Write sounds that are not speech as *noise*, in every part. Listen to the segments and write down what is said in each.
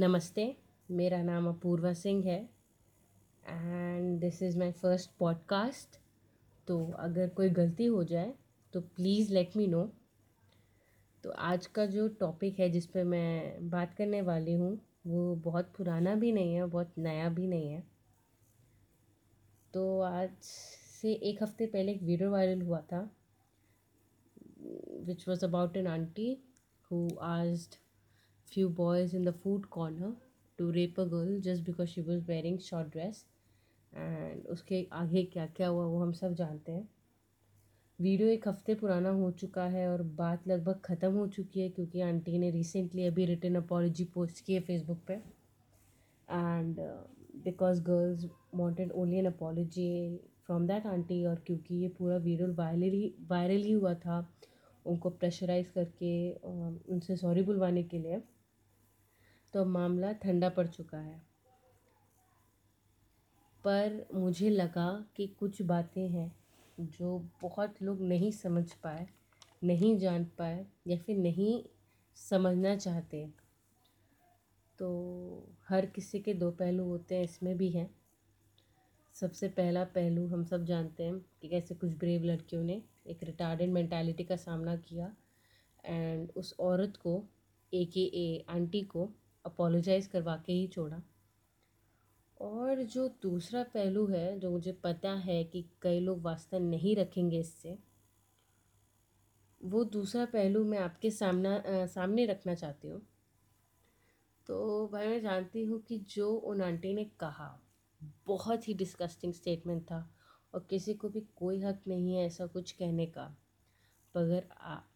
नमस्ते, मेरा नाम अपूर्वा सिंह है and this is my first podcast तो अगर कोई गलती हो जाए तो प्लीज़ लेट मी नो तो आज का जो टॉपिक है जिस पे मैं बात करने वाली हूँ, वो बहुत पुराना भी नहीं है, बहुत नया भी नहीं है। तो आज से एक हफ़्ते पहले एक वीडियो वायरल हुआ था which was about an aunty who asked few boys in the food corner to rape a girl just because she was wearing short dress. And उसके आगे क्या क्या हुआ वो हम सब जानते हैं। वीडियो एक हफ़्ते पुराना हो चुका है और बात लगभग ख़त्म हो चुकी है क्योंकि आंटी ने रिसेंटली अभी रिटर्न अपॉलोजी पोस्ट की है फेसबुक पे। And because girls wanted only an apology from that aunty और क्योंकि ये पूरा वीडियो वायरल ही वायरल ही हुआ था उनको प्रेशराइज करके उनसे सॉरी बुलवाने के लिए। तो मामला ठंडा पड़ चुका है। पर मुझे लगा कि कुछ बातें हैं जो बहुत लोग नहीं समझ पाए, नहीं जान पाए या फिर नहीं समझना चाहते। तो हर किसी के दो पहलू होते हैं, इसमें भी हैं। सबसे पहला पहलू हम सब जानते हैं कि कैसे कुछ ब्रेव लड़कियों ने एक रिटार्डेड मेंटालिटी का सामना किया एंड उस औरत को ए के ए आंटी को अपोलोजाइज़ करवा के ही छोड़ा। और जो दूसरा पहलू है जो मुझे पता है कि कई लोग वास्ता नहीं रखेंगे इससे वो दूसरा पहलू मैं आपके सामना आ, सामने रखना चाहती हूँ। तो भाई मैं जानती हूँ कि जो उन आंटी ने कहा बहुत ही डिस्कस्टिंग स्टेटमेंट था और किसी को भी कोई हक नहीं है ऐसा कुछ कहने का। पर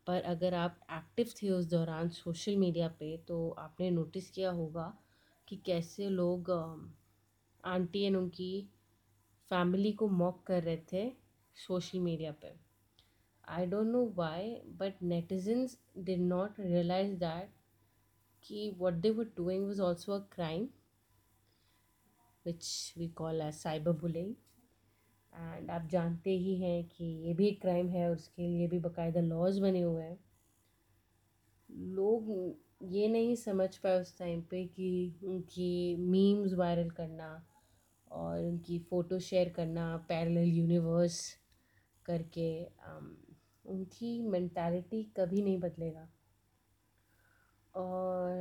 पर अगर आप एक्टिव थे उस दौरान सोशल मीडिया पे तो आपने नोटिस किया होगा कि कैसे लोग आंटी एंड उनकी फैमिली को मॉक कर रहे थे सोशल मीडिया पे। I don't know why but netizens did not realise that कि what they were doing was also a crime which we call as cyber bullying and आप जानते ही हैं कि ये भी एक क्राइम है और उसके लिए भी बाकायदा लॉज बने हुए हैं। लोग ये नहीं समझ पाए उस टाइम पे कि उनकी मीम्स वायरल करना और उनकी फ़ोटो शेयर करना पैरेलल यूनिवर्स करके उनकी मैंटालिटी कभी नहीं बदलेगा। और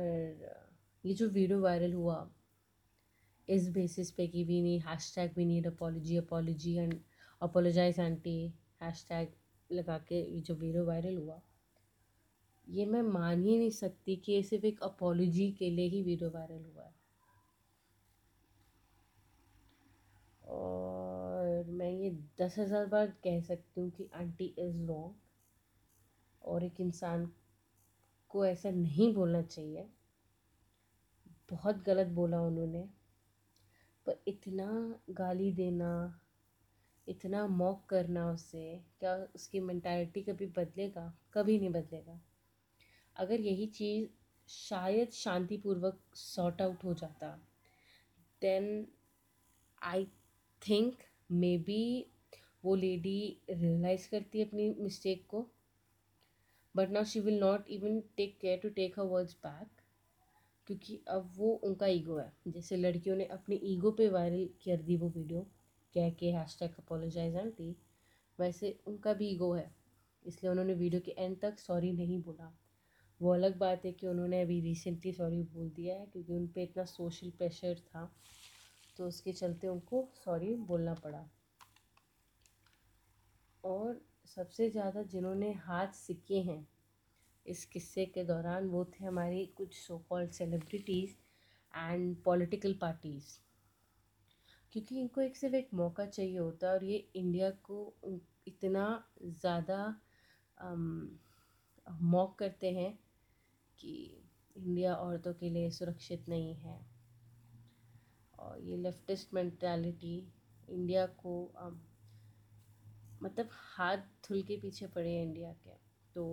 ये जो वीडियो वायरल हुआ इस बेसिस पे कि we need hashtag we need apology apology and apologise aunty hashtag लगा के जो वीडियो वायरल हुआ। ये मैं मान ही नहीं सकती कि ये सिर्फ़ एक अपॉलोजी के लिए ही वीडियो वायरल हुआ है। और मैं ये दस हज़ार बार कह सकती हूँ कि आंटी इज़ रॉन्ग और एक इंसान को ऐसा नहीं बोलना चाहिए। बहुत गलत बोला उन्होंने। पर इतना गाली देना, इतना मॉक करना उससे, क्या उसकी मैंटालिटी कभी बदलेगा? कभी नहीं बदलेगा। अगर यही चीज़ शायद शांतिपूर्वक सॉर्ट आउट हो जाता then I think maybe वो लेडी रियलाइज़ करती है अपनी मिस्टेक को but now she will not even take care to take her words back क्योंकि अब वो उनका ईगो है। जैसे लड़कियों ने अपने ईगो पे वायरल कर दी वो वीडियो, कह के हैश टैग अपोलोजाइज आंटी, वैसे उनका भी ईगो है। इसलिए उन्होंने वीडियो के एंड तक सॉरी नहीं बोला। वो अलग बात है कि उन्होंने अभी रिसेंटली सॉरी बोल दिया है क्योंकि उन पर इतना सोशल प्रेशर था तो उसके चलते उनको सॉरी बोलना पड़ा। और सबसे ज़्यादा जिन्होंने हाथ सिक्के हैं इस किस्से के दौरान वो थे हमारी कुछ so called celebrities and political parties क्योंकि इनको एक सिर्फ़ एक मौका चाहिए होता है और ये इंडिया को इतना ज़्यादा मॉक करते हैं कि इंडिया औरतों के लिए सुरक्षित नहीं है। और ये लेफ्टिस्ट मेंटालिटी इंडिया को मतलब हाथ धुल के पीछे पड़े हैं इंडिया के। तो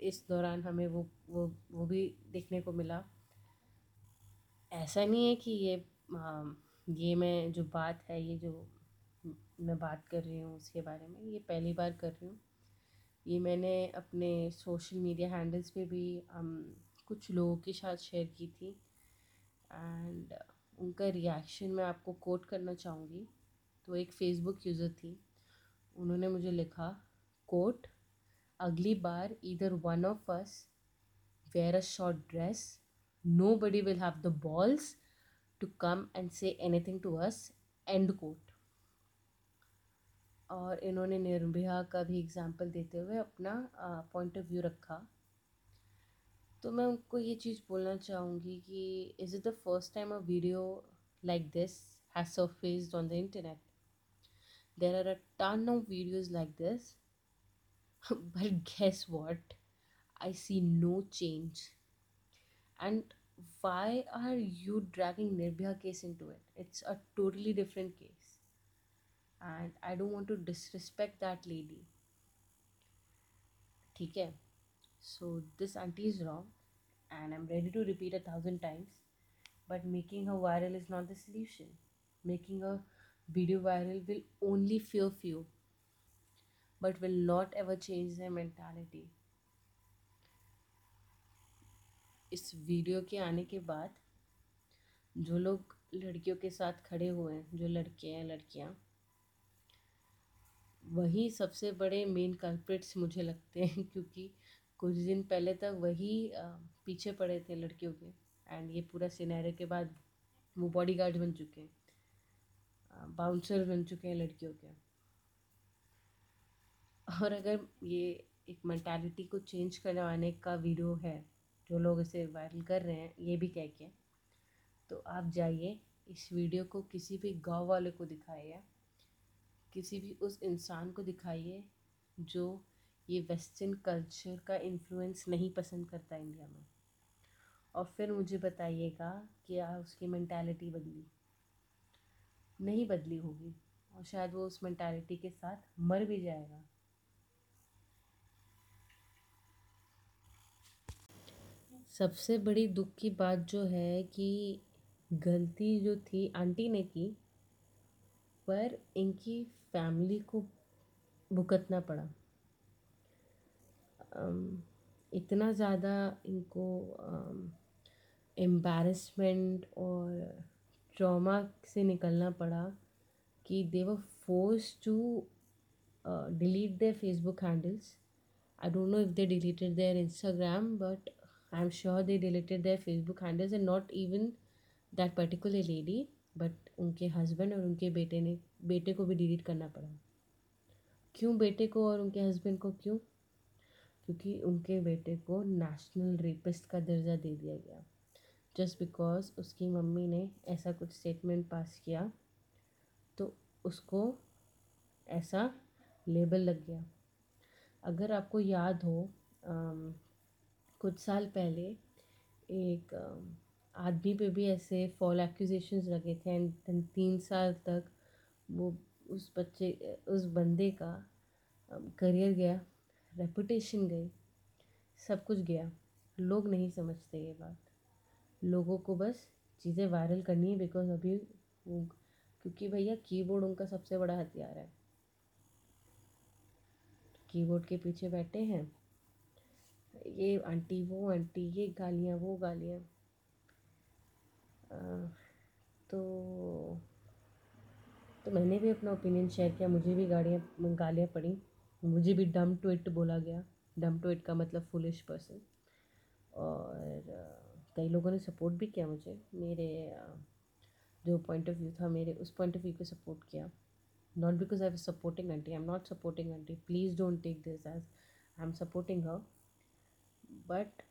इस दौरान हमें वो वो वो भी देखने को मिला। ऐसा नहीं है कि ये ये मैं जो बात है, ये जो मैं बात कर रही हूँ उसके बारे में, ये पहली बार कर रही हूँ। ये मैंने अपने सोशल मीडिया हैंडल्स पे भी हम कुछ लोगों के साथ शेयर की थी। एंड उनका रिएक्शन मैं आपको कोट करना चाहूँगी। तो एक फ़ेसबुक यूज़र थी। उन्होंने मुझे लिखा, कोट अगली बार इधर one of us wear a short dress nobody will have the balls to come and say anything to us and quote और इन्होंने निर्भया का भी एग्ज़ाम्पल देते हुए अपना पॉइंट ऑफ़ व्यू रखा। तो मैं उनको ये चीज़ बोलना चाहूँगी कि is it the first time a video like this has surfaced on the internet there are a ton of videos like this *laughs* but guess what? I see no change. And why are you dragging Nirbhaya case into it? It's a totally different case. And I don't want to disrespect that lady. Okay. So this auntie is wrong and I'm ready to repeat a thousand times. But making her viral is not the solution. Making a video viral will only fear few. But will not ever change their mentality. इस video के आने के बाद, जो लोग लड़कियों के साथ खड़े हुए हैं, जो लड़के हैं, लड़कियाँ, वही सबसे बड़े मेन कल्प्रिट्स मुझे लगते हैं, *laughs* क्योंकि कुछ दिन पहले तक वही पीछे पड़े थे लड़कियों के एंड ये पूरा सिनेरियो के बाद वो बॉडी गार्ड बन चुके हैं बाउंसर बन चुके हैं लड़कियों के। और अगर ये एक मैंटालिटी को चेंज करवाने का वीडियो है, जो लोग इसे वायरल कर रहे हैं, ये भी कह के तो आप जाइए, इस वीडियो को किसी भी गाँव वाले को दिखाइए, किसी भी उस इंसान को दिखाइए, जो ये वेस्टर्न कल्चर का इन्फ्लुएंस नहीं पसंद करता इंडिया में। और फिर मुझे बताइएगा कि उसकी मैंटालिटी बदली। नहीं बदली होगी, और शायद वो उस मैंटालिटी के साथ मर भी जाएगा। सबसे बड़ी दुख की बात जो है कि गलती जो थी, आंटी ने की, पर इनकी फैमिली को भुगतना पड़ा। इतना ज़्यादा इनको एम्बेरसमेंट और ट्रॉमा से निकलना पड़ा कि they were force to delete their Facebook handles I don't know if they deleted their Instagram but I am sure they deleted their Facebook handles and not even that particular lady but उनके husband और उनके बेटे ने, बेटे को भी delete करना पड़ा। क्यों बेटे को और उनके हस्बैंड को क्यों? क्योंकि उनके बेटे को नेशनल रेपिस्ट का दर्जा दे दिया गया। जस्ट बिकॉज़ उसकी मम्मी ने ऐसा कुछ स्टेटमेंट पास किया तो उसको ऐसा लेबल लग गया। अगर आपको याद हो कुछ साल पहले एक आदमी पे भी ऐसे फॉल एक्यूजेशंस लगे थे एंड तीन साल तक वो उस बच्चे, उस बंदे का करियर गया रेपुटेशन गई, सब कुछ गया। लोग नहीं समझते ये बात। लोगों को बस चीज़ें वायरल करनी है बिकॉज़ अभी वो, क्योंकि भैया कीबोर्ड उनका सबसे बड़ा हथियार है। कीबोर्ड के पीछे बैठे हैं। ये आंटी, वो आंटी, ये गालियाँ, वो गालियाँ। तो तो मैंने भी अपना ओपिनियन शेयर किया, मुझे भी गाड़ियाँ, गालियाँ पड़ी। मुझे भी डम टू इट बोला गया। डम टू इट का मतलब फुलिश पर्सन और कई लोगों ने सपोर्ट भी किया मुझे। मेरे जो पॉइंट ऑफ़ व्यू था, मेरे उस पॉइंट ऑफ़ व्यू को सपोर्ट किया। Not because I am supporting aunty I am not supporting aunty please don't take this as I am supporting her but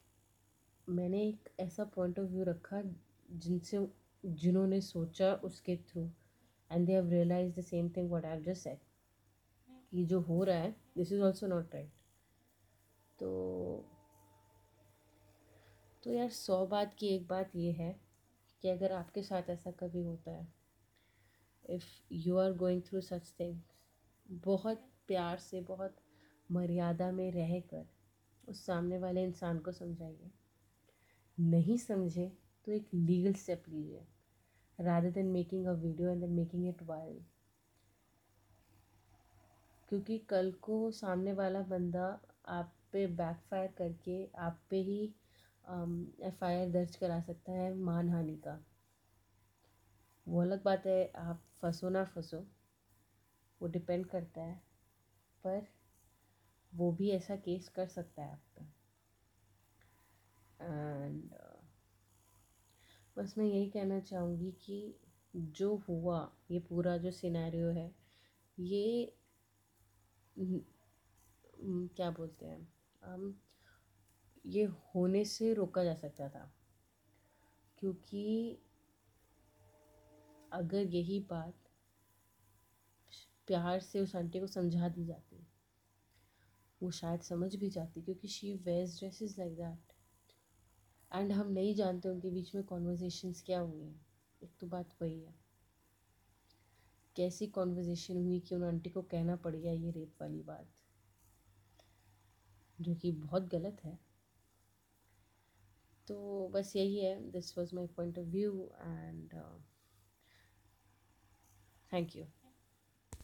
मैंने एक ऐसा पॉइंट ऑफ़ व्यू रखा जिनसे, जिन्होंने सोचा उसके through and they have realise the same thing what I just said कि जो हो रहा है this is also not right तो तो यार सौ बात की एक बात ये है कि अगर आपके साथ ऐसा कभी होता है if you are going through such things बहुत प्यार से, बहुत मर्यादा में रह कर उस सामने वाले इंसान को समझाइए। नहीं समझे तो एक लीगल स्टेप लीजिए rather than making a video and then making it viral क्योंकि कल को सामने वाला बंदा आप पे बैकफायर करके आप पे ही एफ़ आई आर दर्ज करा सकता है मानहानि का। वो अलग बात है, आप फंसो ना फंसो, वो डिपेंड करता है, पर वो भी ऐसा केस कर सकता है आप पे एंड बस मैं यही कहना चाहूँगी कि जो हुआ, ये पूरा जो सिनेरियो है, ये क्या बोलते हैं हम ये होने से रोका जा सकता था। क्योंकि अगर यही बात प्यार से उस आंटी को समझा दी जाती वो शायद समझ भी जाती क्योंकि she wears dresses like that and हम नहीं जानते उनके बीच में कॉन्वर्जेशंस क्या हुई हैं। एक तो बात वही है। कैसी कॉन्वर्जेशन हुई कि उन आंटी को कहना पड़ गया ये रेप वाली बात? जो कि बहुत गलत है। तो बस यही है। This was my point of view and thank you